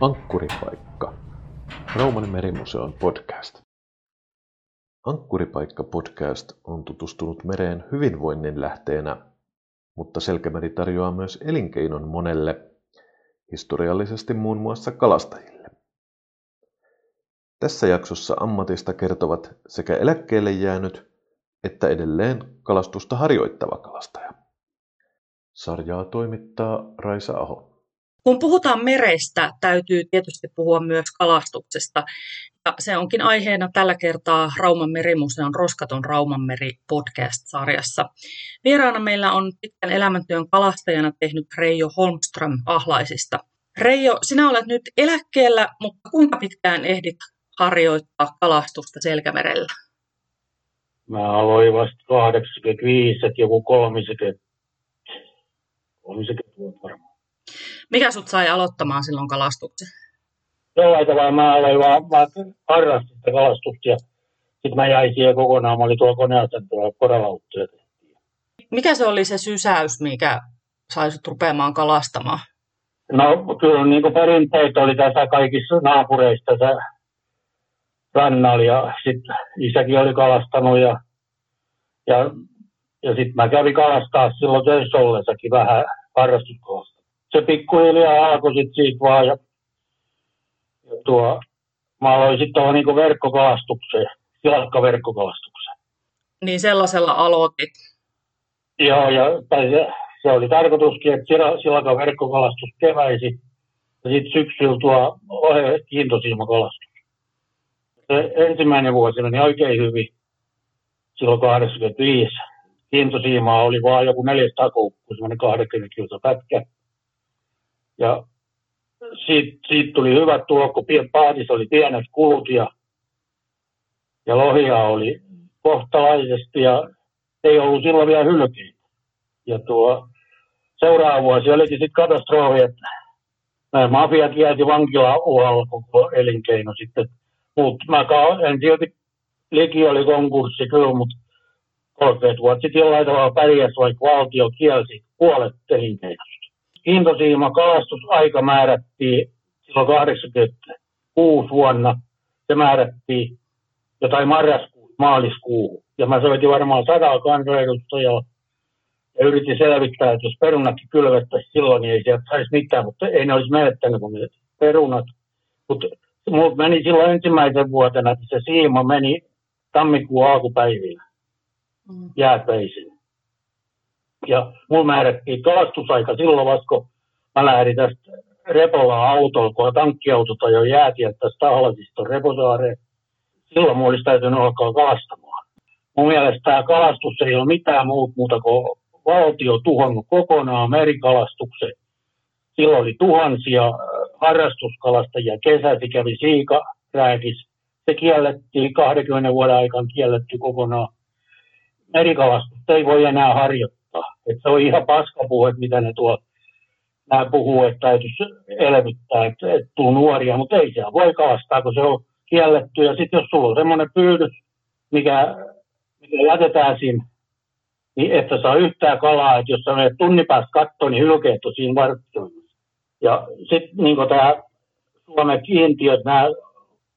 Ankkuripaikka. Rauman merimuseon podcast. Ankkuripaikka-podcast on tutustunut mereen hyvinvoinnin lähteenä, mutta Selkämeri tarjoaa myös elinkeinon monelle, historiallisesti muun muassa kalastajille. Tässä jaksossa ammatista kertovat sekä eläkkeelle jäänyt että edelleen kalastusta harjoittava kalastaja. Sarjaa toimittaa Raisa Aho. Kun puhutaan merestä, täytyy tietysti puhua myös kalastuksesta. Ja se onkin aiheena tällä kertaa Rauman merimuseon Roskaton Raumanmeri podcast-sarjassa. Vieraana meillä on pitkän elämäntyön kalastajana tehnyt Reijo Holmström Ahlaisista. Reijo, sinä olet nyt eläkkeellä, mutta kuinka pitkään ehdit harjoittaa kalastusta Selkämerellä? Mä aloin vasta 85, että joku 30, 30 vuotta varmaan. Mikä sut sai aloittamaan silloin kalastuksen? Jollain tavalla mä aloin vaan, vaan harrastin ja sitten mä jäin siihen kokonaan. Mä olin tuolla koneasentolla poralauttoja. Mikä se oli se sysäys, mikä sai sut rupeamaan kalastamaan? No kyllä niin kuin perinteet oli tässä kaikissa naapureissa tässä rannalla ja sitten isäkin oli kalastanut ja, ja, ja sitten mä kävin kalastaa silloin töissä ollessakin vähän harrastuskalasta se pikkuhiljaa alkoi sitten siitä vaan. Ja, ja tuo, mä aloin sitten tuohon niin verkkokalastukseen, silakkaverkkokalastukseen. Niin sellaisella aloitit? Joo, ja tai se, se oli tarkoituskin, että silakan verkkokalastus keväisi ja sitten syksyllä tuo ohe kiintosiimakalastus. Se ensimmäinen vuosi meni oikein hyvin silloin 85. Kiintosiimaa oli vaan joku 400 koukkua, semmoinen 20 kilsa pätkä. Ja siitä, siitä tuli hyvät tulot, kun paatissa oli pienet kulut ja, ja lohia oli kohtalaisesti ja ei ollut silloin vielä hylkeitä. Ja tuo seuraava vuosi olikin sitten katastrofi, että nämä mafiat jäisi vankila koko elinkeino sitten. Mutta mä en silti, liki oli konkurssi kyllä, mutta 30 vuotta sitten jollain tavalla pärjäsi, vaikka valtio kielsi puolet elinkeinosta intosiima kalastusaika määrättiin silloin 86 vuonna. Se määrättiin jotain marraskuun, maaliskuuhun. Ja mä soitin varmaan sadaa kansanedustajaa ja yritin selvittää, että jos perunatkin kylvettäisiin silloin, niin ei sieltä saisi mitään, mutta ei ne olisi menettänyt kuin perunat. Mutta mulla meni silloin ensimmäisen vuotena, että se siima meni tammikuun alkupäivinä mm. jääpäisin. Ja mulla määrättiin kalastusaika silloin vasta, kun mä lähdin tästä Repola autolla, kun tankkiautot ajoi jäätieltä tästä Ahlasista Reposaareen. Silloin mulla olisi täytynyt alkaa kalastamaan. Mun mielestä tämä kalastus ei ole mitään muuta, muuta kuin valtio tuhonnut kokonaan merikalastuksen. Silloin oli tuhansia äh, harrastuskalastajia, kesäsi kävi siika rääkis. Se kiellettiin 20 vuoden aikana kielletty kokonaan. Merikalastusta ei voi enää harjoittaa. Että se on ihan paskapuhe, mitä ne tuo nämä puhuu, että täytyisi elvyttää, että, että tuu nuoria, mutta ei siellä voi kalastaa, kun se on kielletty. Ja sitten jos sulla on semmoinen pyydys, mikä, mikä jätetään siinä, niin että saa yhtään kalaa, että jos sä menet tunnin päästä katsoa, niin hylkeet on siinä vartioimassa. Ja sitten niin tämä Suomen kiintiöt, nämä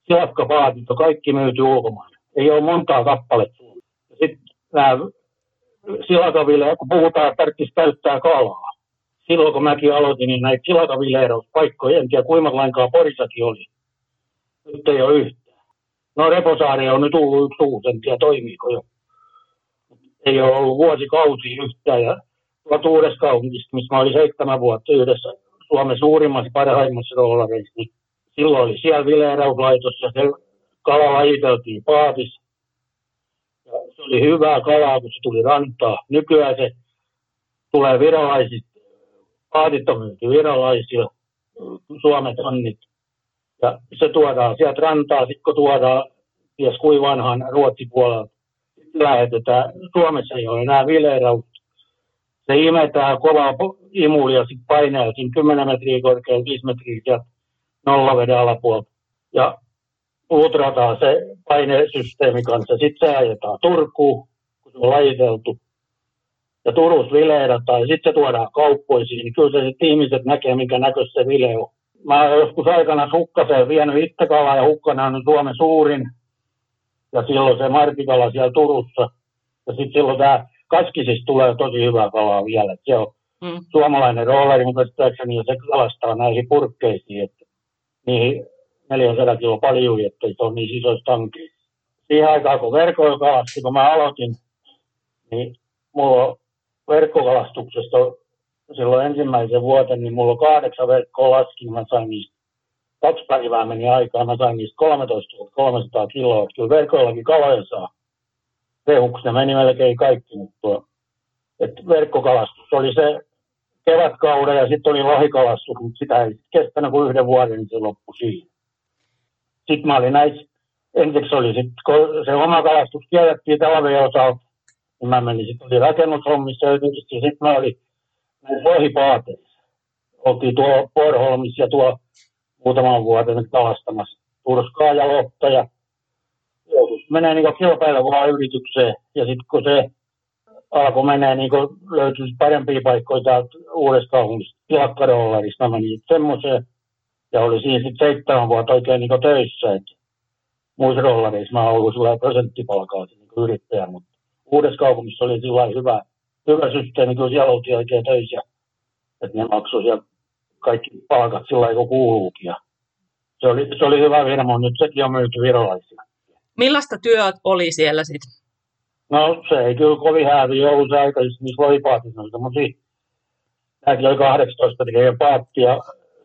silakkapaatit on kaikki myyty ulkomaille. Ei ole montaa kappaletta. Sitten nämä silakaville, kun puhutaan, että tarvitsisi käyttää kalaa. Silloin kun mäkin aloitin, niin näitä silakavileerauspaikkoja, en tiedä kuinka lainkaan Porissakin oli. Nyt ei ole yhtään. No Reposaari on nyt tullut yksi uusi, en tiedä toimiiko jo. Ei ole ollut vuosikausi yhtään. Ja tuolta uudessa kaupungista, missä mä olin seitsemän vuotta yhdessä Suomen suurimmassa parhaimmassa roolareissa, niin silloin oli siellä vileerauslaitos ja se kala lajiteltiin paatissa se oli hyvää kalaa, kun se tuli rantaa. Nykyään se tulee virolaisista, paatit on myyty virolaisilla, Suomet onnit. Ja se tuodaan sieltä rantaa, sitten kun tuodaan, ties kuin vanhan Ruotsin puolella, lähetetään. Suomessa ei ole enää vileeraus. Se imetään kovaa imulia, sitten painaa 10 metriä korkealla, 5 metriä sieltä nollaveden alapuolta. Ja utrataan se painesysteemi kanssa. Sitten se ajetaan Turkuun, kun se on lajiteltu. Ja Turussa vileerataan ja sitten se tuodaan kauppoisiin. Niin kyllä se ihmiset näkee, minkä näköistä se vile on. mä olen joskus aikana hukkaseen vienyt itse kalaa ja hukkana on Suomen suurin. Ja silloin se markkikala siellä Turussa. Ja sitten silloin tämä kaskisista tulee tosi hyvää kalaa vielä. Se on mm. suomalainen rooleri, mutta ja se kalastaa näihin purkkeisiin, että niihin 400 kiloa paljon, että se on niin isoissa tankeissa. Siihen aikaan, kun verkoilla kalasti, kun mä aloitin, niin mulla verkkokalastuksesta silloin ensimmäisen vuoden, niin mulla on kahdeksan verkkoa laskin, mä sain niistä kaksi päivää meni aikaa, mä sain niistä 13 300 kiloa. Kyllä verkoillakin kaloja saa. Rehuksi ne meni melkein kaikki, mutta että verkkokalastus oli se kevätkauden ja sitten oli lohikalastus, mutta sitä ei kestänyt kuin yhden vuoden, niin se loppui siihen. Sitten mä olin näissä, ensiksi oli sitten, kun se oma kalastus kiellettiin talven osalta, niin mä menin sitten, oli rakennushommissa ja sitten mä olin näissä lohipaateissa. Oltiin tuo Porholmissa ja tuo muutaman vuoden kalastamassa turskaa ja lohta ja menee niin kilpailevaan yritykseen ja sitten kun se alkoi menee niin löytyisi parempia paikkoja täältä uudesta kaupungista, Pilakkarollarista meni semmoiseen ja oli siinä sitten seitsemän vuotta oikein niin töissä, että muissa rollareissa mä oon ollut sillä prosenttipalkalta niin yrittäjä, mutta uudessa kaupungissa oli sillä hyvä, hyvä systeemi, kun siellä oltiin oikein töissä, että ne maksoi siellä kaikki palkat sillä lailla, kun kuuluukin. Ja se, oli, se oli hyvä firma, nyt sekin on myyty virolaisille. Millaista työt oli siellä sitten? No se ei kyllä kovin häävi ollut se aika, lohipaatissa oli semmoisia, nämäkin oli 18 tekee paatti ja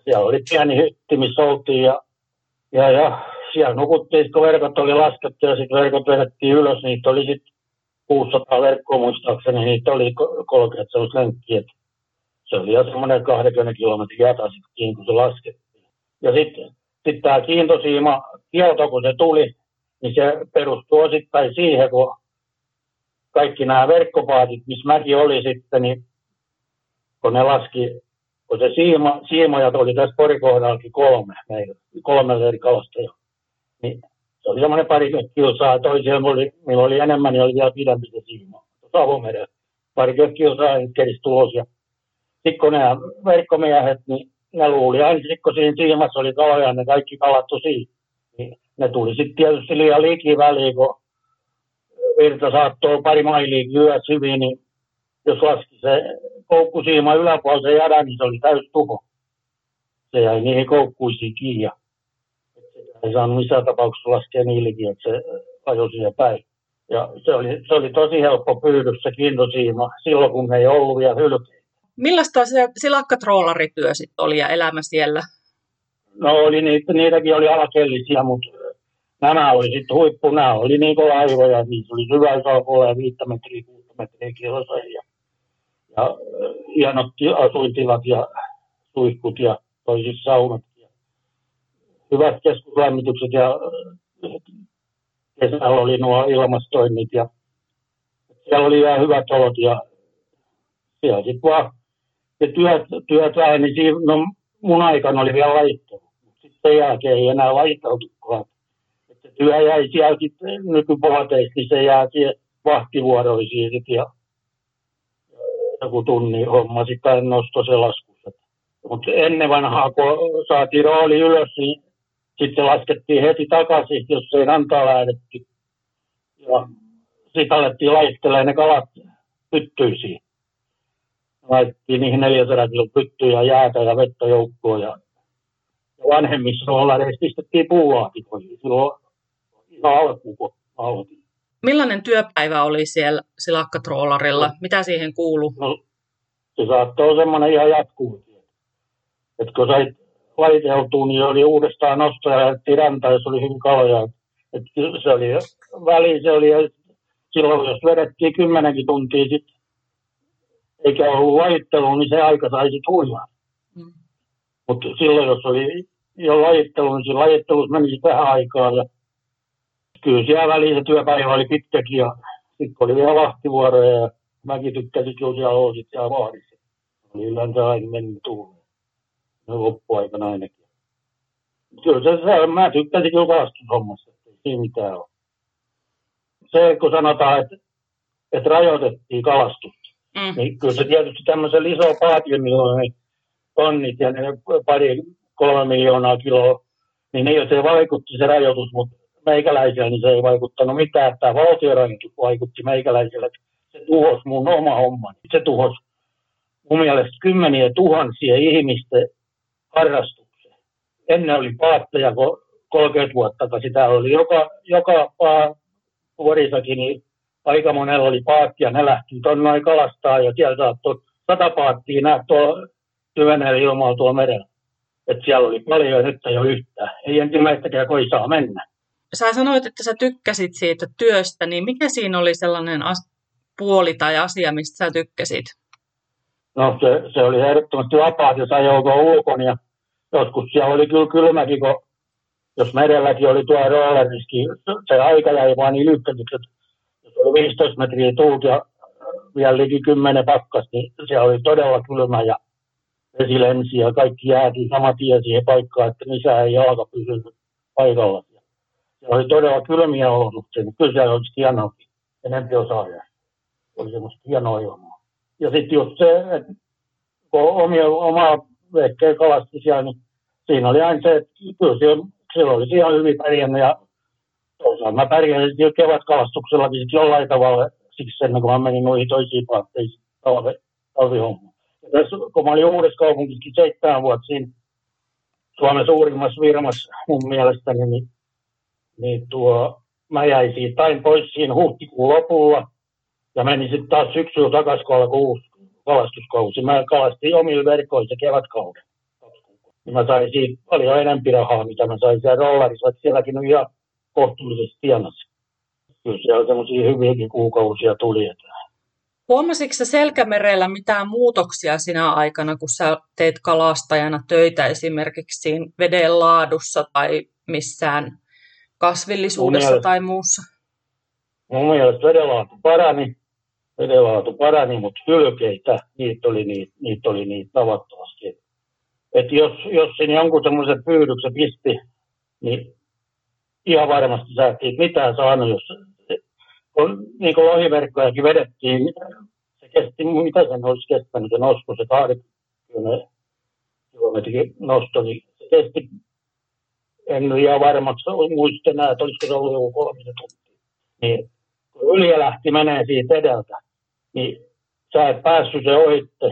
siellä oli pieni hytti, missä oltiin ja, ja, ja siellä nukuttiin, kun verkot oli laskettu ja sitten verkot vedettiin ylös, niitä oli sitten 600 verkkoa muistaakseni, niitä oli 30 sellaista lenkkiä, se oli jo semmoinen 20 kilometrin jata sitten, kun se laskettiin. Ja sitten sit tämä kiintosiima kielto, kun se tuli, niin se perustuu osittain siihen, kun kaikki nämä verkkopaatit, missä mäkin oli sitten, niin kun ne laski, kun se siima, siimojat oli tässä porikoodallakin kolme, meillä, kolme eri kalastajaa, niin se oli semmoinen pari kilsaa, toisia, oli, millä oli enemmän, niin oli vielä pidempi se siima. Savomeren pari kilsaa, niin kerisi tulos ja sitten kun nämä verkkomiehet, niin ne luuli aina, kun siinä siimassa oli kaloja, ne kaikki kalattu siinä. Niin ne tuli sitten tietysti liian liikin väliin, kun virta saattoi pari mailia lyödä hyvin, niin jos laski se koukkusiima yläpuolella se jada, niin se oli täys tuho. Se jäi niihin koukkuisiin kiinni ja ei saanut missään tapauksessa laskea niillekin, että se ajoi siihen päin. Ja se oli, se oli tosi helppo pyydys se kiintosiima silloin, kun ei ollut vielä hylkeä. Millaista se silakkatroolarityö sitten oli ja elämä siellä? No oli niitä, niitäkin oli alakellisia, mutta nämä oli sitten huippu, nämä oli niin kuin laivoja, niissä oli syvä salkolla ja viittä metriä, kuutta metriä kilossa ja, ja hienot asuintilat ja suihkut ja toisissa saunat hyvät keskuslämmitykset ja kesällä oli nuo ilmastoinnit ja siellä oli ihan hyvät olot ja siellä sitten vaan se työt, työt väheni, no mun aikana oli vielä laittelu, mutta sitten jälkeen ei enää laittautukaan. Että työ jäi siellä sitten nykypuoteissa, niin se jää siihen vahtivuoroisiin sitten ja joku tunni homma sitten nosto se laskussa. Mutta ennen vanhaa, kun saatiin rooli ylös, niin sitten laskettiin heti takaisin, jos ei antaa lähdetty. Ja sitten alettiin laittelemaan ne kalat pyttyisiin laitettiin niihin 400 kilon pyttyjä, jäätä ja vettä joukkoon ja, ja vanhemmissa soolareissa pistettiin puulaatikoihin silloin ihan alkuun, kun aloitin. Millainen työpäivä oli siellä silakkatroolarilla? No, Mitä siihen kuuluu? No, se saattoi olla semmoinen ihan jatkuva. Että kun sait laiteltua, niin oli uudestaan nosto ja rantaan, jos oli hyvin kaloja. Että se oli väli, se oli, silloin jos vedettiin kymmenenkin tuntia sitten eikä ollut lajittelu, niin se aika sai sitten huijaa. Mm. Mutta silloin, jos oli jo lajittelu, niin siinä lajittelussa meni vähän aikaa. Ja kyllä siellä väliin se työpäivä oli pitkäkin ja sitten oli vielä vahtivuoroja ja mäkin tykkäsin kyllä siellä olla sitten siellä vahdissa. Oli yleensä aina mennyt tuuleen. No loppuaikana ainakin. Kyllä se, se mä tykkäsin kyllä kalastushommassa, ei siinä mitään ole. Se, kun sanotaan, että, että rajoitettiin kalastus, Mm. Niin kyllä se tietysti tämmöisen iso paatin, milloin ne tonnit ja ne pari kolme miljoonaa kiloa, niin ne, se vaikutti se rajoitus, mutta meikäläisillä niin se ei vaikuttanut mitään. Tämä valtiorajoitus vaikutti meikäläisillä. Se tuhosi mun oma hommani. Se tuhosi mun mielestä kymmeniä tuhansia ihmisten harrastuksen. Ennen oli paatteja, kun 30 vuotta takaisin. Sitä oli joka, joka vuodissakin, niin aika monella oli paatti ja ne lähti tuonne kalastaa ja siellä saattoi sata paattia nähdä tuolla tyveneellä ilmalla tuolla merellä. Että siellä oli paljon nyt ei ole yhtään. Ei ensimmäistäkään koi saa mennä. Sä sanoit, että sä tykkäsit siitä työstä, niin mikä siinä oli sellainen as- puoli tai asia, mistä sä tykkäsit? No se, se oli ehdottomasti vapaa, jos ajoutua ulkona ja joskus siellä oli kyllä kylmäkin, kun jos merelläkin oli tuo rolleriski, se aika jäi vaan niin lyhkäiseksi, että jos oli 15 metriä tuut ja vielä liki 10 pakkas, niin se oli todella kylmä ja vesi lensi ja kaikki jäätiin sama tie siihen paikkaan, että missä ei jalka pysynyt paikalla. Se oli todella kylmiä olosuhteita, kyllä se olisi hienoakin, enempi osaaja. Oli semmoista hienoa ilmaa. Ja sitten just se, että kun omia, omaa vehkeä kalasti siellä, niin siinä oli aina se, että kyllä siellä, siellä olisi ihan hyvin pärjännyt ja toisaalta mä pärjäsin jo kevätkalastuksellakin sitten jollain tavalla siksi ennen kuin mä menin noihin toisiin paatteisiin talve, talvihommaan. Tässä, kun mä olin uudessa kaupungissa seitsemän vuotta siinä Suomen suurimmassa firmassa mun mielestäni, niin, niin tuo, mä jäin siitä tain pois siinä huhtikuun lopulla ja menin sitten taas syksyllä takaisin, kun alkoi uusi kalastuskausi. Mä kalastin omilla verkoissa kevätkauden. Niin mä sain siitä paljon enemmän rahaa, mitä mä sain siellä rollarissa, että sielläkin on ihan kohtuullisesti tienasi. Kyllä siellä semmoisia hyviäkin kuukausia tuli. Huomasitko Selkämerellä mitään muutoksia sinä aikana, kun sä teet kalastajana töitä esimerkiksi siinä veden laadussa tai missään kasvillisuudessa mielestä- tai muussa? mun mielestä vedenlaatu parani, vedenlaatu parani, mutta hylkeitä, niitä oli niitä, niitä, oli niitä tavattomasti. Et jos, jos sinne jonkun semmoisen pyydyksen pisti, niin ihan varmasti sä et siitä mitään saanut, jos kun niin kuin lohiverkkojakin vedettiin, se kesti, mitä sen olisi kestänyt, se nosto, se 80 kilometrin nosto, niin se kesti, en nyt ihan varmaksi muista enää, että olisiko se ollut joku kolmisen tuntia. Niin kun Ylje lähti menee siitä edeltä, niin sä et päässyt se ohitte.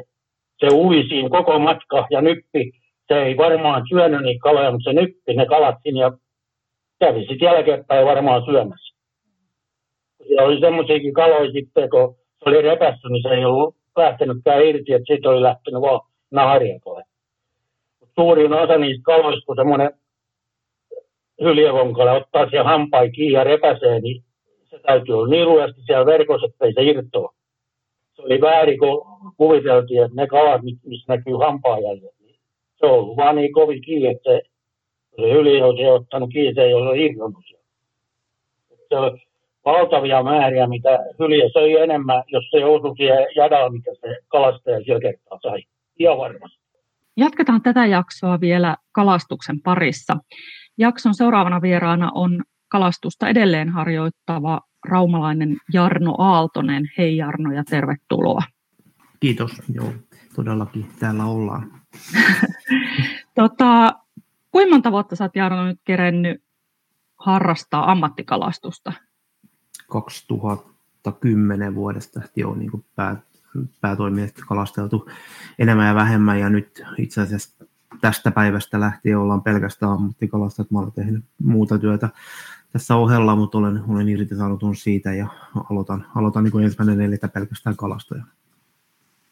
Se ui siinä koko matka ja nyppi. Se ei varmaan syönyt niitä kaloja, mutta se nyppi ne kalat siinä ja kävi sitten jälkeenpäin varmaan syömässä. Siellä oli semmoisiakin kaloja sitten, kun se oli repässyt, niin se ei ollut lähtenytkään irti, että siitä oli lähtenyt vaan nahariakolle. Suurin osa niistä kaloista, kun semmoinen hyljevonkale ottaa siellä hampain kiinni ja repäsee, niin se täytyy olla niin lujasti siellä verkossa, että ei se irtoa. Se oli väärin, kun kuviteltiin, että ne kalat, mi- missä näkyy hampaajäljet, niin se on ollut vaan niin kovin kiinni, että se, hylje on se ottanut kiinni, se ei ole irronnut. Se on valtavia määriä, mitä hylje söi enemmän, jos se osui siihen jadaan, mitä se kalastaja siellä kertaa sai. Ihan varmasti. Jatketaan tätä jaksoa vielä kalastuksen parissa. Jakson seuraavana vieraana on kalastusta edelleen harjoittava raumalainen Jarno Aaltonen. Hei Jarno ja tervetuloa. Kiitos, joo, todellakin täällä ollaan. Tota, kuinka monta vuotta sä oot Jarno nyt kerennyt harrastaa ammattikalastusta? 2010 vuodesta on niin pää, päätoimijat kalasteltu enemmän ja vähemmän ja nyt itse asiassa tästä päivästä lähtien ollaan pelkästään ammattikalastajat. Mä olen tehnyt muuta työtä tässä ohella, mutta olen, olen irtisanotun siitä ja aloitan, aloitan niin ensimmäinen neljättä pelkästään kalastaja.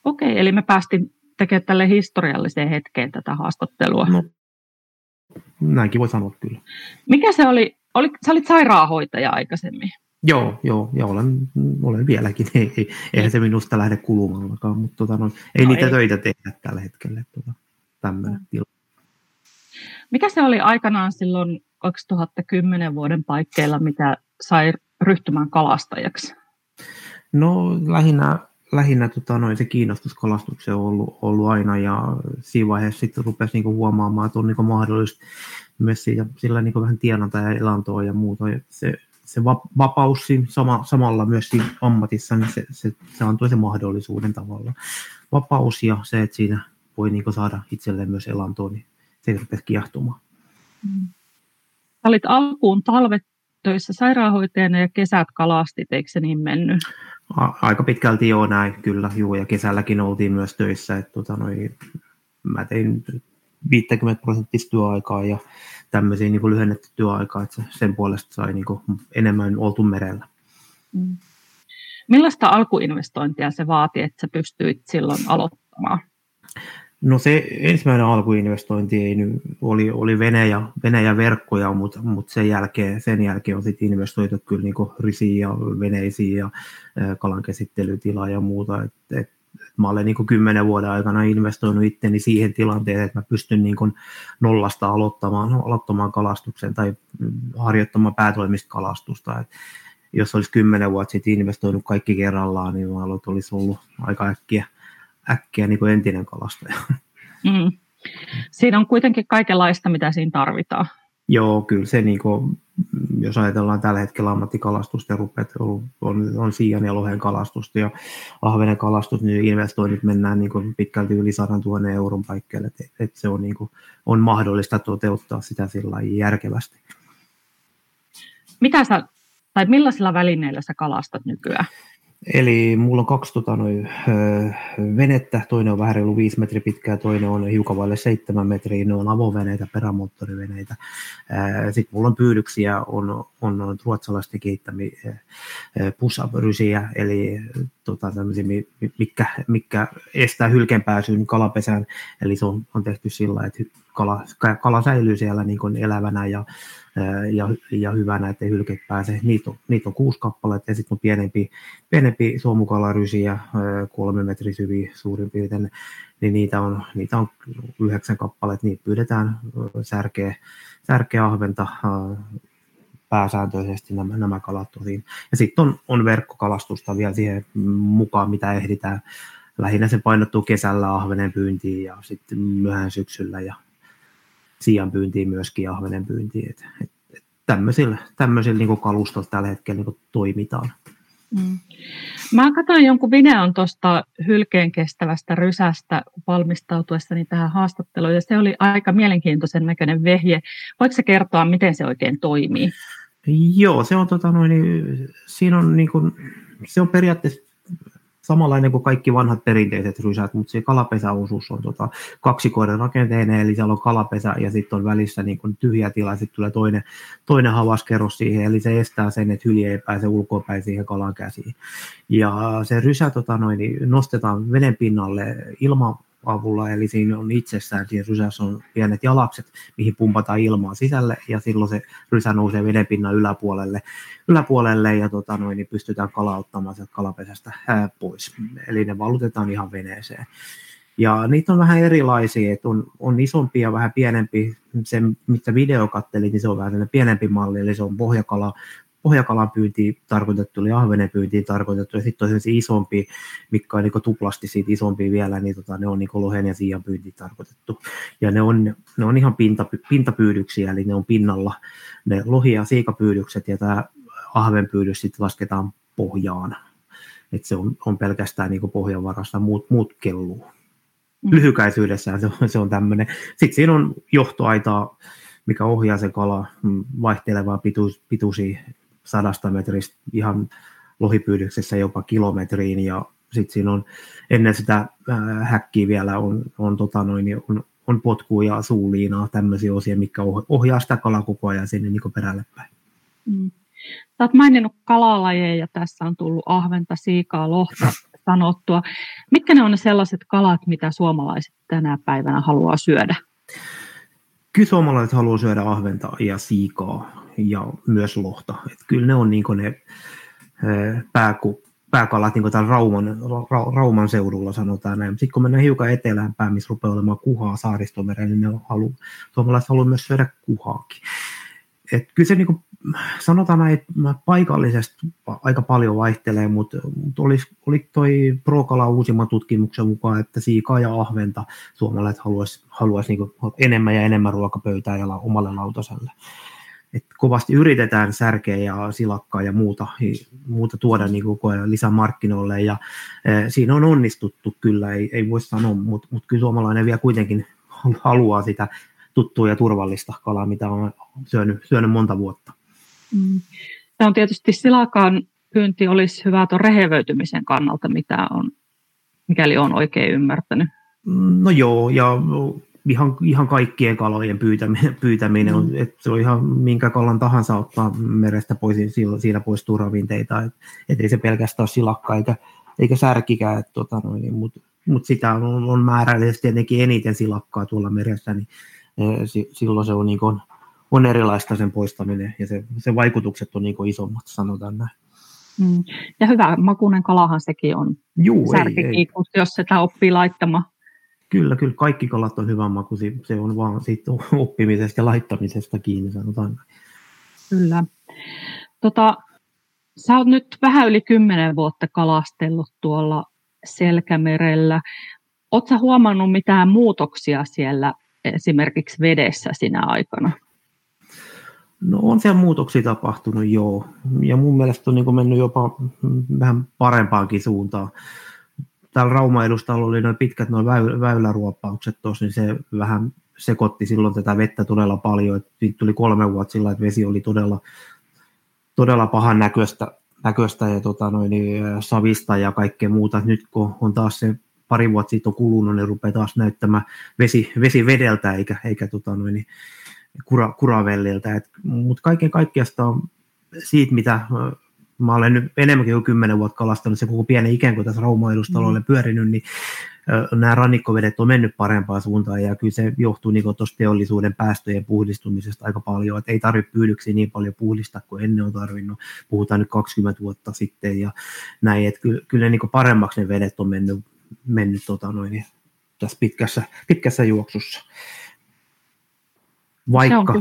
Okei, eli me päästiin tekemään tälle historialliseen hetkeen tätä haastattelua. No, näinkin voi sanoa kyllä. Mikä se oli? oli sä olit sairaanhoitaja aikaisemmin. Joo, joo, ja olen, olen vieläkin. Ei, ei, eihän se minusta lähde kulumallakaan, mutta tota, no, ei No niitä ei. töitä tehdä tällä hetkellä. Tota, tämmöinen tilanne. Mikä se oli aikanaan silloin 2010 vuoden paikkeilla, mitä sai ryhtymään kalastajaksi? No lähinnä, lähinnä tota, noin, se kiinnostus kalastukseen on ollut, ollut aina ja siinä vaiheessa sitten rupesi niinku huomaamaan, että on niinku mahdollista myös siitä, sillä niinku vähän tienata ja elantoa ja muuta. Ja se, se va- vapaus siinä sama, samalla myös siinä ammatissa, niin se, se, se antoi sen mahdollisuuden tavalla. Vapaus ja se, että siinä voi niinku saada itselleen myös elantoa, niin se rupesi kiehtumaan. Mm. Olit alkuun talvet töissä sairaanhoitajana ja kesät kalastit, eikö se niin mennyt? Aika pitkälti joo näin, kyllä. Juu, ja kesälläkin oltiin myös töissä. Että, tota, noi, mä tein 50 prosenttista työaikaa ja tämmöisiä niin lyhennetty työaikaa, että sen puolesta sai niin kuin, enemmän oltu merellä. Mm. Millaista alkuinvestointia se vaati, että sä pystyit silloin aloittamaan? No se ensimmäinen alkuinvestointi ei nyt, oli, oli vene ja verkkoja, mutta, mutta sen, jälkeen, sen jälkeen on sitten investoitu kyllä niin rysiin ja veneisiin ja kalan käsittelytilaa ja muuta. Et, et, mä olen niin kymmenen vuoden aikana investoinut itteni siihen tilanteeseen, että mä pystyn niin nollasta aloittamaan, aloittamaan kalastuksen tai harjoittamaan päätoimista kalastusta. Et jos olisi kymmenen vuotta sitten investoinut kaikki kerrallaan, niin mä olisi ollut aika äkkiä, äkkiä niin kuin entinen kalastaja. Mm. Siinä on kuitenkin kaikenlaista, mitä siinä tarvitaan. Joo, kyllä se, niin kuin, jos ajatellaan tällä hetkellä ammattikalastusta, rupeat, on, on, on siian ja lohen kalastusta ja ahvenen kalastus, niin investoinnit mennään niin kuin pitkälti yli 100 000 euron paikkeelle, että et se on, niin kuin, on mahdollista toteuttaa sitä sillä järkevästi. Mitä sä, tai millaisilla välineillä sä kalastat nykyään? Eli mulla on kaksi tota, noi, venettä, toinen on vähän reilu 5 metriä pitkää, toinen on hiukan vaille 7 metriä, ne on avoveneitä, perämoottoriveneitä. Sitten mulla on pyydyksiä, on, on ruotsalaisten kehittämiä push eli tota, mikä, mikä estää hylkeen pääsyn kalapesään, eli se on, on tehty sillä että kala, kala säilyy siellä niin elävänä ja ja, ja hyvänä, ettei hylkeet pääse. Niitä on, niitä on kuusi kappaletta ja sitten on pienempi, pienempi suomukalarysiä, kolme metri syviä suurin piirtein, niin niitä on, niitä on yhdeksän kappaletta, niitä pyydetään särkeä, särkeä ahventa pääsääntöisesti nämä, nämä kalat tosiin. Ja sitten on, on verkkokalastusta vielä siihen mukaan, mitä ehditään. Lähinnä se painottuu kesällä ahvenen pyyntiin ja sitten myöhään syksyllä ja sian pyyntiin myöskin ja ahvenen pyyntiin. Et, et, et tämmöisillä, tämmöisillä niin kalustolla tällä hetkellä niin toimitaan. Mm. Mä katsoin jonkun videon tuosta hylkeen kestävästä rysästä valmistautuessani tähän haastatteluun, ja se oli aika mielenkiintoisen näköinen vehje. Voiko se kertoa, miten se oikein toimii? Joo, se on, tota, noin, niin, siinä on, niin kuin, se on periaatteessa samanlainen kuin kaikki vanhat perinteiset rysät, mutta se kalapesäosuus on tota, kaksikoiden rakenteinen, eli siellä on kalapesä ja sitten on välissä niin kuin tyhjä tila, sitten tulee toinen, toinen havaskerros siihen, eli se estää sen, että hylje ei pääse ulkopäin siihen kalan käsiin. Ja se rysä tota, noin, niin nostetaan veden pinnalle ilman avulla, eli siinä on itsessään, siinä rysässä on pienet jalakset, mihin pumpataan ilmaa sisälle, ja silloin se rysä nousee vedenpinnan yläpuolelle, yläpuolelle ja tota noin, niin pystytään kalauttamaan sieltä kalapesästä pois. Eli ne valutetaan ihan veneeseen. Ja niitä on vähän erilaisia, että on, on isompi ja vähän pienempi. Se, mitä video katteli, niin se on vähän pienempi malli, eli se on pohjakala pohjakalan pyyntiin tarkoitettu, eli ahvenen pyyntiin tarkoitettu, ja sitten on isompi, mikä on niin tuplasti siitä isompi vielä, niin tota, ne on niin lohen ja siian pyyntiin tarkoitettu. Ja ne on, ne on ihan pinta, pintapyydyksiä, eli ne on pinnalla ne lohi- ja siikapyydykset, ja tämä ahvenpyydys sitten lasketaan pohjaan. Et se on, on pelkästään niin pohjan varassa, muut, muut kelluu. Mm. Lyhykäisyydessään se on, se on tämmöinen. Sitten siinä on johtoaitaa, mikä ohjaa se kala mm, vaihtelevaa pituus, pituisia sadasta metristä ihan lohipyydyksessä jopa kilometriin ja sitten siinä on ennen sitä äh, häkkiä vielä on, on, tota noin, niin on, on potkuu ja suuliinaa, tämmöisiä osia, mikä ohjaa sitä kalaa koko ajan sinne niin perälle päin. Mm. Oot maininnut kalalajeja, tässä on tullut ahventa, siikaa, lohta sanottua. Mitkä ne on ne sellaiset kalat, mitä suomalaiset tänä päivänä haluaa syödä? Kyllä suomalaiset haluaa syödä ahventa ja siikaa ja myös lohta. Et kyllä ne on niin ne pääku, pääkalat niin Rauman, Ra, Rauman seudulla sanotaan näin. Sitten kun mennään hiukan eteläänpäin, missä rupeaa olemaan kuhaa saaristomerellä, niin ne halu, suomalaiset haluaa myös syödä kuhaakin. Et kyllä se niin kuin, sanotaan näin, että paikallisesti aika paljon vaihtelee, mutta, olisi, oli toi Prokala uusimman tutkimuksen mukaan, että siikaa ja ahventa suomalaiset haluaisi, haluaisi niin enemmän ja enemmän ruokapöytää ja omalle lautaselle. Että kovasti yritetään särkeä ja silakkaa ja muuta, muuta tuoda niin koko ajan lisämarkkinoille ja e, siinä on onnistuttu kyllä, ei, ei voi sanoa, mutta mut kyllä suomalainen vielä kuitenkin haluaa sitä tuttua ja turvallista kalaa, mitä on syönyt, syönyt monta vuotta. Mm. Tämä on tietysti silakan pyynti olisi hyvä tuon rehevöitymisen kannalta, mitä on, mikäli on oikein ymmärtänyt. No joo, ja ihan, ihan kaikkien kalojen pyytäminen, pyytäminen on, mm. että se on ihan minkä kalan tahansa ottaa merestä pois, niin siinä poistuu ravinteita, että et ei se pelkästään ole silakka eikä, eikä särkikään, tota niin, mutta mut sitä on, on määrällisesti tietenkin eniten silakkaa tuolla meressä, niin silloin se on, niin kuin, on erilaista sen poistaminen ja se, se vaikutukset on niin isommat, sanotaan näin. Mm. Ja hyvä makunen kalahan sekin on. Juu, ei, ei. jos sitä oppii laittamaan. Kyllä, kyllä kaikki kalat on hyvän maku, se on vaan siitä oppimisesta ja laittamisesta kiinni, sanotaan. Kyllä. Tota, sä oot nyt vähän yli kymmenen vuotta kalastellut tuolla Selkämerellä. Oletko huomannut mitään muutoksia siellä esimerkiksi vedessä sinä aikana? No on siellä muutoksia tapahtunut, joo. Ja mun mielestä on niin mennyt jopa vähän parempaankin suuntaan täällä Rauma-edustalla oli noin pitkät noin väy, väyläruoppaukset tuossa, niin se vähän sekoitti silloin tätä vettä todella paljon. Et tuli kolme vuotta sillä, että vesi oli todella, todella pahan näköistä, näköistä ja tota noin, savista ja kaikkea muuta. Nyt kun on taas se pari vuotta siitä on kulunut, niin rupeaa taas näyttämään vesi, vesi vedeltä eikä, eikä tota noin, niin, kura, kuravelliltä. Mutta kaiken kaikkiaan siitä, mitä mä olen nyt enemmänkin kuin kymmenen vuotta kalastanut se koko pienen ikään kuin tässä Rauma-edustalla mm. pyörinyt, niin nämä rannikkovedet on mennyt parempaan suuntaan ja kyllä se johtuu niin tuosta teollisuuden päästöjen puhdistumisesta aika paljon, että ei tarvitse pyydyksiä niin paljon puhdistaa kuin ennen on tarvinnut, puhutaan nyt 20 vuotta sitten ja näin, että kyllä, kyllä niin paremmaksi ne vedet on mennyt, mennyt tota noin, tässä pitkässä, pitkässä juoksussa. Vaikka,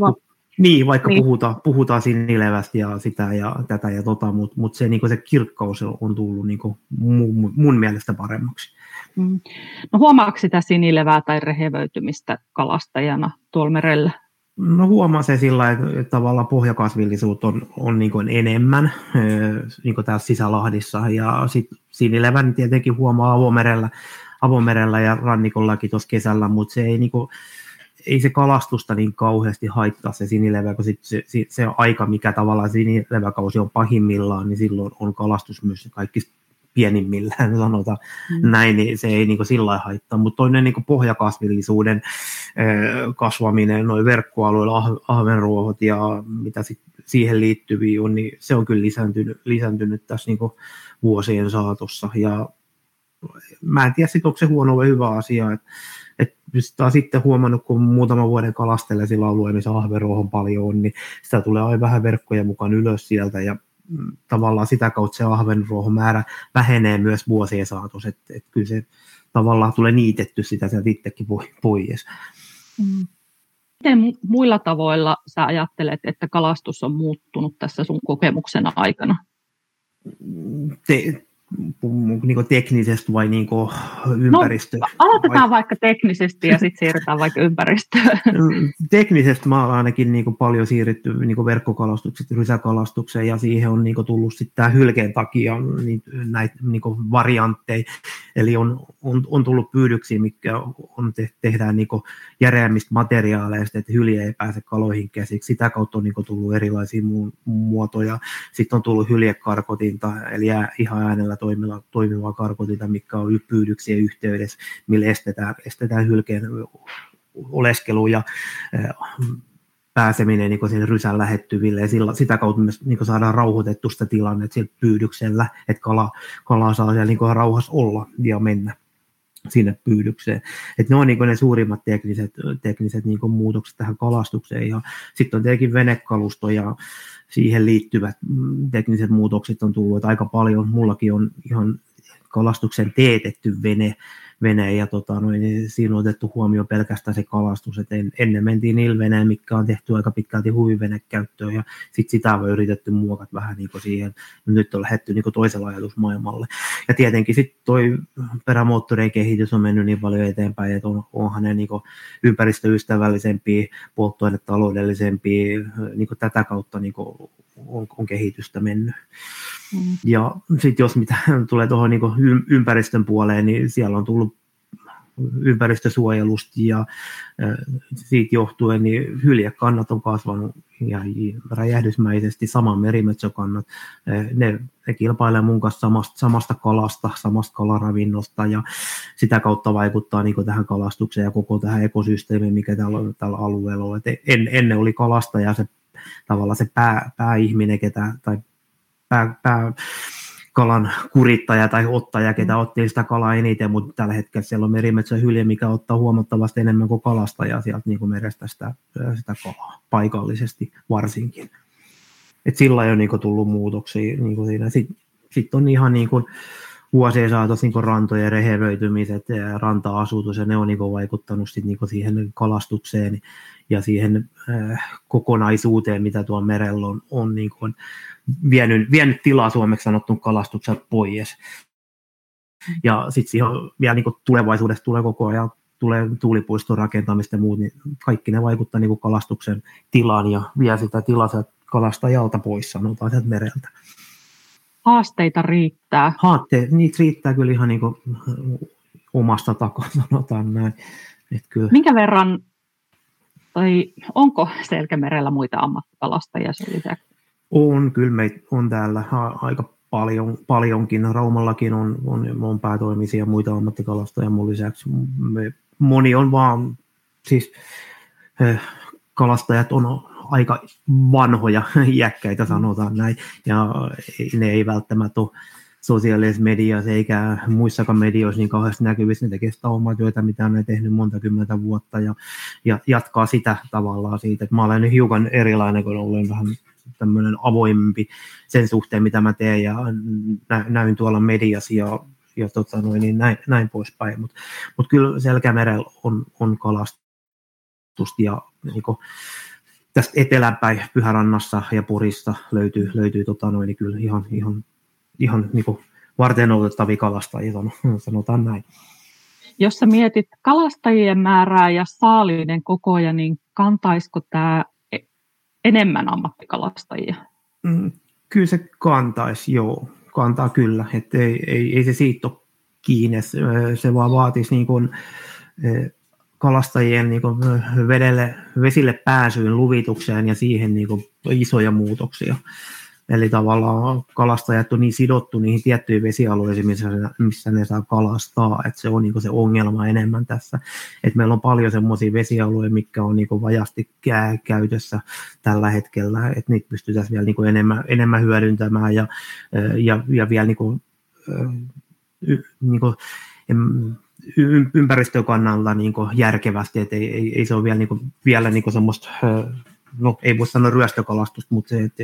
niin, vaikka niin. Puhutaan, puhutaan sinilevästä ja sitä ja tätä ja tota, mutta mut se, niin se kirkkaus on tullut niin mun, mun mielestä paremmaksi. Mm. No huomaako sitä sinilevää tai rehevöitymistä kalastajana tuolla merellä? No huomaa se sillä että, tavallaan pohjakasvillisuutta on, on niin kuin enemmän niin kuin täällä sisälahdissa. Ja sitten sinilevän tietenkin huomaa avomerellä, avomerellä ja rannikollakin tuossa kesällä, mutta se ei niin kuin, ei se kalastusta niin kauheasti haittaa se sinilevä, kun sit se, se, se aika, mikä tavallaan sinileväkausi on pahimmillaan, niin silloin on kalastus myös kaikki pienimmillään, sanotaan mm. näin, niin se ei niin sillä lailla haittaa. Mutta toinen niin pohjakasvillisuuden kasvaminen, noin verkkoalueilla, ah, ahvenruohot ja mitä sit siihen liittyviä on, niin se on kyllä lisääntynyt, lisääntynyt tässä niin vuosien saatossa. Ja mä en tiedä, sit, onko se huono vai hyvä asia, että et taas sitten huomannut, kun muutama vuoden kalastelee sillä alueella, missä ahveruohon paljon on, niin sitä tulee aina vähän verkkoja mukaan ylös sieltä ja tavallaan sitä kautta se ahvenruohon määrä vähenee myös vuosien saatossa, että et kyllä se tavallaan tulee niitetty sitä sieltä itsekin pois. Mm. Miten muilla tavoilla sä ajattelet, että kalastus on muuttunut tässä sun kokemuksen aikana? Te, niin teknisesti vai niin ympäristö? No, aloitetaan vai... vaikka teknisesti ja sitten siirrytään vaikka ympäristöön. Teknisesti mä olen ainakin niin paljon siirrytty niin verkkokalastukseen, rysäkalastukseen ja siihen on niin tullut sitten tämä hylkeen takia niin, näitä niin variantteja. Eli on, on, on, tullut pyydyksiä, mikä on te, tehdään niin järeämmistä materiaaleista, että hylje ei pääse kaloihin käsiksi. Sitä kautta on niin tullut erilaisia muotoja. Sitten on tullut hyljekarkotinta, eli ihan äänellä toimiva, toimivaa karkotinta, mikä on pyydyksien yhteydessä, millä estetään, estetään hylkeen oleskelu ja pääseminen niin sinne rysän lähettyville. Ja sillä, sitä kautta myös niin saadaan rauhoitettu sitä tilannetta sillä pyydyksellä, että kala, kala saa siellä niin rauhassa olla ja mennä sinne pyydykseen. Et ne on niin ne suurimmat tekniset, tekniset niin muutokset tähän kalastukseen. Ja sitten on tietenkin venekalusto ja siihen liittyvät tekniset muutokset on tullut aika paljon. Mullakin on ihan kalastuksen teetetty vene, vene ja tota, noin, niin siinä on otettu huomioon pelkästään se kalastus, että en, ennen mentiin niillä veneen, mikä on tehty aika pitkälti huivenekäyttöön ja sitten sitä on yritetty muokat vähän niin siihen, nyt on lähdetty niin toisella ajatusmaailmalle. Ja tietenkin sitten toi perämoottorien kehitys on mennyt niin paljon eteenpäin, että on, onhan ne niin ympäristöystävällisempiä, polttoainetaloudellisempia, niin tätä kautta niin on, on kehitystä mennyt. Mm. Ja sitten jos mitä tulee tuohon niin ympäristön puoleen, niin siellä on tullut ympäristösuojelusta ja siitä johtuen niin hyljekannat on kasvanut ja räjähdysmäisesti, saman merimetsokannat. Ne, ne kilpailee mun kanssa samasta, samasta kalasta, samasta kalaravinnosta ja sitä kautta vaikuttaa niin tähän kalastukseen ja koko tähän ekosysteemiin, mikä tällä, tällä alueella on. Et en, ennen oli kalastaja se tavallaan se pää, pääihminen, ketä, tai pää, pää, kalan kurittaja tai ottaja, ketä otti sitä kalaa eniten, mutta tällä hetkellä siellä on merimetsä hylje, mikä ottaa huomattavasti enemmän kuin kalastajaa sieltä niin kuin merestä sitä, sitä kalaa, paikallisesti varsinkin. Et sillä on niin tullut muutoksia niin kuin siinä. Sitten sit on ihan niin kuin, vuosien saatossa niin rantojen rehevöitymiset ja ranta-asutus, ja ne on niin vaikuttanut sit niin siihen kalastukseen ja siihen äh, kokonaisuuteen, mitä tuolla merellä on, on niin kuin vienyt, vienyt tilaa suomeksi sanottuun kalastuksen pois. Ja sitten siihen vielä niin tulevaisuudessa tulee koko ajan tulee tuulipuiston rakentamista ja muut, niin kaikki ne vaikuttaa niin kalastuksen tilaan ja vie sitä tilaa kalastajalta pois, sanotaan sieltä mereltä. Haasteita riittää. Haasteet, niitä riittää kyllä ihan niin kuin omasta takaa, sanotaan näin. Että kyllä. Minkä verran, tai onko Selkämerellä muita ammattikalastajia sen lisäksi? On, kyllä meitä on täällä aika paljon, paljonkin. Raumallakin on, on, on päätoimisia muita ammattikalastajia mun lisäksi. Me, moni on vaan, siis eh, kalastajat on aika vanhoja iäkkäitä, sanotaan näin, ja ne ei välttämättä ole sosiaalisessa mediassa eikä muissakaan medioissa niin kauheasti näkyvissä. Ne tekee sitä omaa työtä, mitä ne tehnyt monta kymmentä vuotta ja, ja jatkaa sitä tavallaan siitä. Että mä olen hiukan erilainen, kun olen vähän tämmöinen avoimempi sen suhteen, mitä mä teen ja näyn tuolla mediassa ja, ja tota noin, niin näin, näin poispäin. Mutta mut kyllä Selkämerellä on, on kalastusta ja niin kuin, tästä eteläpäin Pyhärannassa ja Porissa löytyy, löytyy tota noin, niin kyllä ihan, ihan, ihan niin kuin varten otettavia kalastajia, sanotaan näin. Jos sä mietit kalastajien määrää ja saaliiden kokoja, niin kantaisiko tämä enemmän ammattikalastajia? Mm, kyllä se kantaisi, joo. Kantaa kyllä. Että ei, ei, ei se siitä ole kiinni. Se vaan vaatisi niin kuin, kalastajien niin kuin vedelle, vesille pääsyyn, luvitukseen ja siihen niin kuin isoja muutoksia. Eli tavallaan kalastajat on niin sidottu niihin tiettyihin vesialueisiin, missä, missä ne saa kalastaa, että se on niin se ongelma enemmän tässä. Et meillä on paljon semmoisia vesialueita, mitkä on niin vajasti käytössä tällä hetkellä, että niitä pystytään vielä niin enemmän, enemmän hyödyntämään ja, ja, ja vielä niin kuin, niin kuin, ympäristökannalta niin järkevästi, että ei, ei, ei se ole vielä, niin kuin, vielä niin semmoista no ei voi sanoa ryöstökalastusta, mutta se, että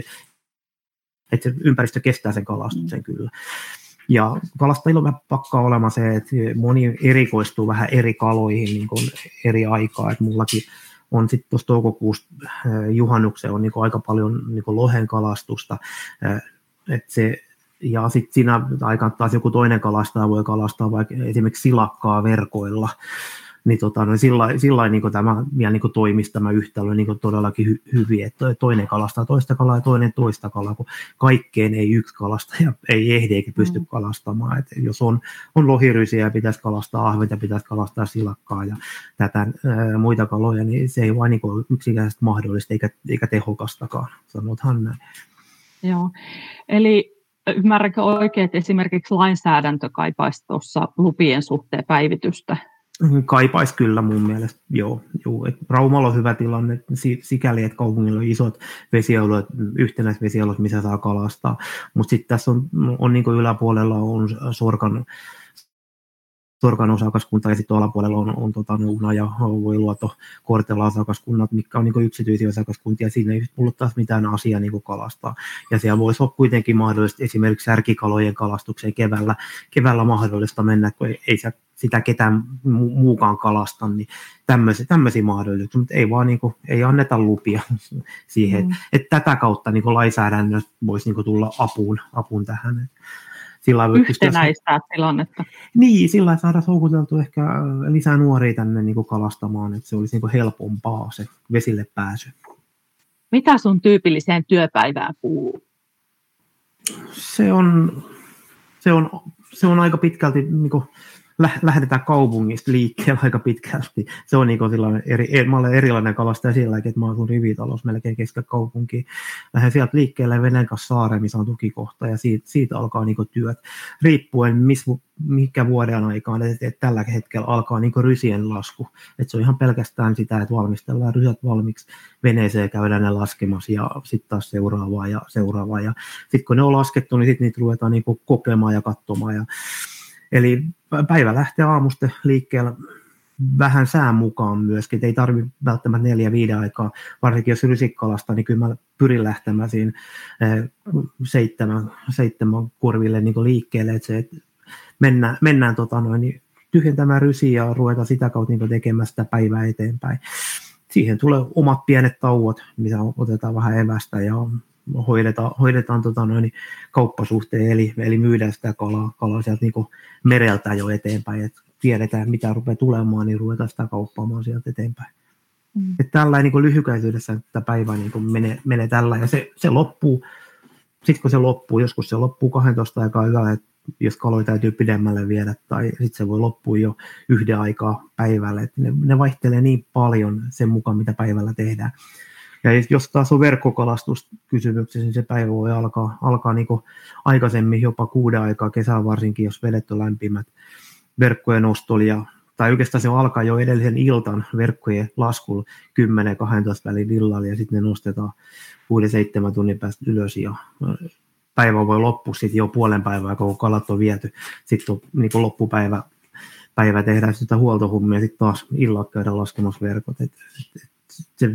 että se ympäristö kestää sen kalastuksen mm. kyllä. Ja kalastajilla on vähän pakkaa olemaan se, että moni erikoistuu vähän eri kaloihin niin kuin eri aikaa. Että mullakin on sitten tuossa toukokuussa juhannukseen on niin kuin aika paljon niin kuin lohen kalastusta. Että se, ja sitten siinä aikaan taas joku toinen kalastaja voi kalastaa vaikka esimerkiksi silakkaa verkoilla niin, tota, no sillä, sillä niin tämä vielä niin toimisi tämä yhtälö niin todellakin hy, hyvin, että toinen kalastaa toista kalaa ja toinen toista kalaa, kun kaikkeen ei yksi kalastaja ei ehdi eikä pysty mm. kalastamaan. että jos on, on lohirysiä ja pitäisi kalastaa ahventa, pitäisi kalastaa silakkaa ja tätä ää, muita kaloja, niin se ei vain niin yksinkertaisesti mahdollista eikä, eikä tehokastakaan, sanotaan näin. Joo, eli ymmärränkö oikein, että esimerkiksi lainsäädäntö kaipaisi tuossa lupien suhteen päivitystä Kaipaisi kyllä mun mielestä, joo. joo. Et Raumalla on hyvä tilanne sikäli, että kaupungilla on isot vesialueet, yhtenäiset vesialueet, missä saa kalastaa. Mutta sitten tässä on, on niin yläpuolella on Sorkan Torkan osakaskunta ja sitten alapuolella on, on tota, Uuna ja Voiluoto, Kortela osakaskunnat, mitkä on niin yksityisiä osakaskuntia. Siinä ei tullut taas mitään asiaa niin kalastaa. Ja siellä voisi olla kuitenkin mahdollista esimerkiksi särkikalojen kalastukseen keväällä, keväällä mahdollista mennä, kun ei, ei sitä ketään muukaan kalasta, niin tämmöisiä, tämmöisiä mahdollisuuksia, mutta ei vaan niin kuin, ei anneta lupia siihen. Mm. Että tätä kautta niin lainsäädännöstä voisi niin tulla apuun, apuun tähän sillä Yhtenäistää tilannetta. Niin, sillä saada houkuteltu ehkä lisää nuoria tänne niin kuin kalastamaan, että se olisi niin kuin helpompaa se vesille pääsy. Mitä sun tyypilliseen työpäivään kuuluu? Se on, se on, se on aika pitkälti niin kuin lähdetään kaupungista liikkeelle aika pitkälti. Se on niin eri, mä olen erilainen kalastaja sillä että mä asun rivitalous melkein keskellä kaupunkiin. Lähden sieltä liikkeelle veneen kanssa saareen, missä on tukikohta ja siitä, siitä alkaa niin työt. Riippuen miss, mikä vuoden aikaan, että, että tällä hetkellä alkaa niin rysien lasku. Että se on ihan pelkästään sitä, että valmistellaan rysät valmiiksi veneeseen, käydään ne laskemassa ja sitten taas seuraavaa ja seuraavaa. Ja sitten kun ne on laskettu, niin sitten niitä ruvetaan niin kokemaan ja katsomaan. Ja Eli päivä lähtee aamusta liikkeelle vähän sään mukaan myöskin, että ei tarvitse välttämättä neljä viiden aikaa, varsinkin jos rysikkalasta, niin kyllä mä pyrin lähtemään siinä eh, seitsemän, seitsemän kurville niin liikkeelle, että se, että mennään, mennään tota noin, niin tyhjentämään rysiä ja ruveta sitä kautta niin tekemään sitä päivää eteenpäin. Siihen tulee omat pienet tauot, mitä otetaan vähän evästä ja hoidetaan, hoidetaan tota noin, kauppasuhteen, eli, eli myydään sitä kalaa, kalaa sieltä niin mereltä jo eteenpäin, että tiedetään mitä rupeaa tulemaan, niin ruvetaan sitä kauppaamaan sieltä eteenpäin. Mm. Että tällä niin lyhykäisyydessä että päivä niin menee, menee tällä ja se, se loppuu, sitten kun se loppuu, joskus se loppuu 12 aikaa yöllä, että jos kaloja täytyy pidemmälle viedä, tai sitten se voi loppua jo yhden aikaa päivälle. Että ne, ne vaihtelee niin paljon sen mukaan, mitä päivällä tehdään. Ja jos taas on verkkokalastuskysymyksessä, niin se päivä voi alkaa, alkaa niin aikaisemmin, jopa kuuden aikaa kesää varsinkin, jos vedet on lämpimät. Verkkojen nostoli ja tai oikeastaan se alkaa jo edellisen iltan verkkojen laskulla 10-12 välin illalla ja sitten ne nostetaan 6-7 tunnin päästä ylös ja päivä voi loppua sitten jo puolen päivää, kun kalat on viety. Sitten on niin loppupäivä päivä tehdään sitä huoltohummia ja sitten taas illalla käydään laskemassa verkot. Et, et, se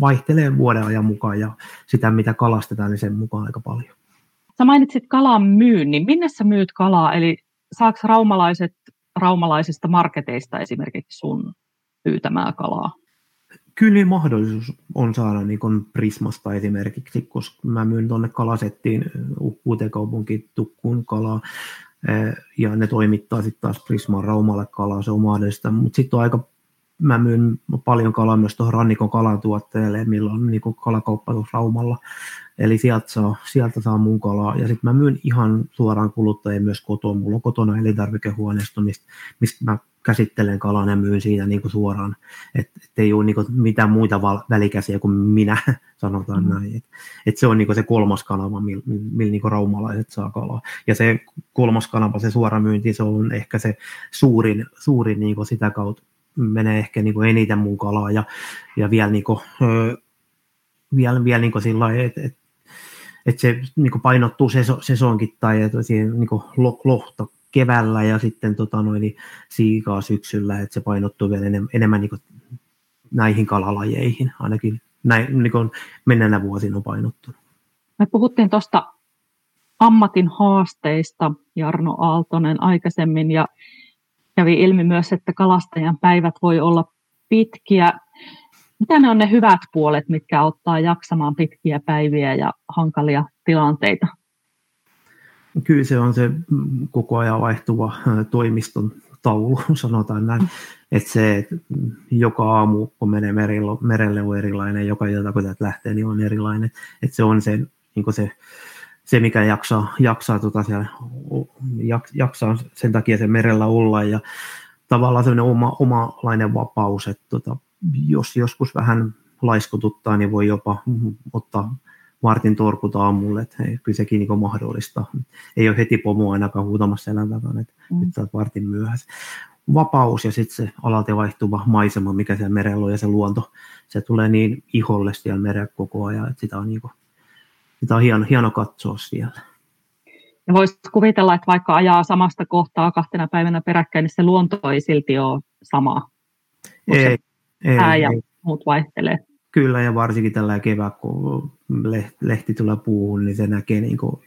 vaihtelee vuoden ajan mukaan ja sitä, mitä kalastetaan, niin sen mukaan aika paljon. Sä mainitsit kalan myynnin. Minne sä myyt kalaa? Eli saako raumalaiset raumalaisista marketeista esimerkiksi sun pyytämää kalaa? Kyllä niin mahdollisuus on saada niin Prismasta esimerkiksi, koska mä myyn tuonne kalasettiin uuteen kaupunkiin tukkuun kalaa, ja ne toimittaa sitten taas Prisman Raumalle kalaa, se on mahdollista, mutta sitten on aika mä myyn paljon kalaa myös tuohon rannikon kalatuotteelle, millä on niin kalakauppa tuossa Raumalla. Eli sieltä saa, sieltä saa mun kalaa. Ja sitten mä myyn ihan suoraan kuluttajien myös kotona. Mulla on kotona elintarvikehuoneisto, mistä, mistä mä käsittelen kalan ja myyn siitä niin kuin suoraan. Että et ei ole niin kuin mitään muita val- välikäsiä kuin minä, sanotaan mm. näin. Et, et se on niin kuin se kolmas kanava, millä mil, mil niin raumalaiset saa kalaa. Ja se kolmas kanava, se suora myynti, se on ehkä se suurin, suurin niin kuin sitä kautta menee ehkä niin kuin eniten mun kalaa ja, ja vielä, niin kuin, vielä, vielä niin kuin sillä lailla, että et, et se niin kuin painottuu seso, sesonkin tai että siihen niin kuin lohta keväällä ja sitten tota noin, niin siikaa syksyllä, että se painottuu vielä enemmän, enemmän niin kuin näihin kalalajeihin, ainakin näin, niin kuin menneenä vuosina on painottunut. Me puhuttiin tuosta ammatin haasteista, Jarno Aaltonen aikaisemmin, ja kävi ilmi myös, että kalastajan päivät voi olla pitkiä. Mitä ne on ne hyvät puolet, mitkä auttaa jaksamaan pitkiä päiviä ja hankalia tilanteita? Kyllä se on se koko ajan vaihtuva toimiston taulu, sanotaan näin. Että se, että joka aamu, kun menee merelle, merelle on erilainen, joka ilta, kun lähtee, niin on erilainen. Että se on se, niin se se, mikä jaksaa, jaksaa, tota siellä, jaksaa sen takia sen merellä olla ja tavallaan sellainen oma, omalainen vapaus, että tota, jos joskus vähän laiskotuttaa, niin voi jopa ottaa Martin torkut aamulle, että hei, kyllä sekin niin mahdollista. Ei ole heti pomo ainakaan huutamassa selän takana, että mm. nyt olet vartin myöhässä. Vapaus ja sitten se alalta vaihtuva maisema, mikä siellä merellä on ja se luonto, se tulee niin iholle siellä merellä koko ajan, että sitä on niin kuin sitä on hieno, hieno katsoa siellä. Ja voisi kuvitella, että vaikka ajaa samasta kohtaa kahtena päivänä peräkkäin, niin se luonto ei silti ole sama. Ei, ei, ja ei. muut vaihtelee. Kyllä, ja varsinkin tällä kevät, kun lehti tulee puuhun, niin se näkee niin kuin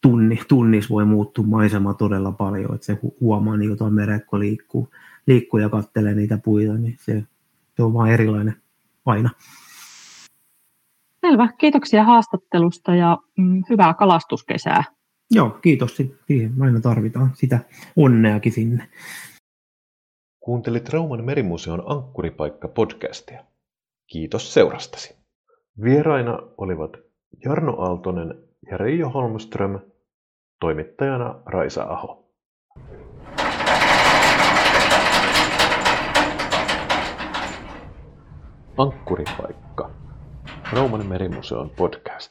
tunni, tunnis voi muuttua maisema todella paljon, että se huomaa niin meren, kun liikkuu, liikkuu ja katselee niitä puita, niin se, se on vaan erilainen aina. Selvä. Kiitoksia haastattelusta ja mm, hyvää kalastuskesää. Joo, kiitos. Siihen aina tarvitaan sitä onneakin sinne. Kuuntelit Rauman merimuseon Ankkuripaikka-podcastia. Kiitos seurastasi. Vieraina olivat Jarno Aaltonen ja Reijo Holmström, toimittajana Raisa Aho. Ankkuripaikka. Rauman merimuseon podcast.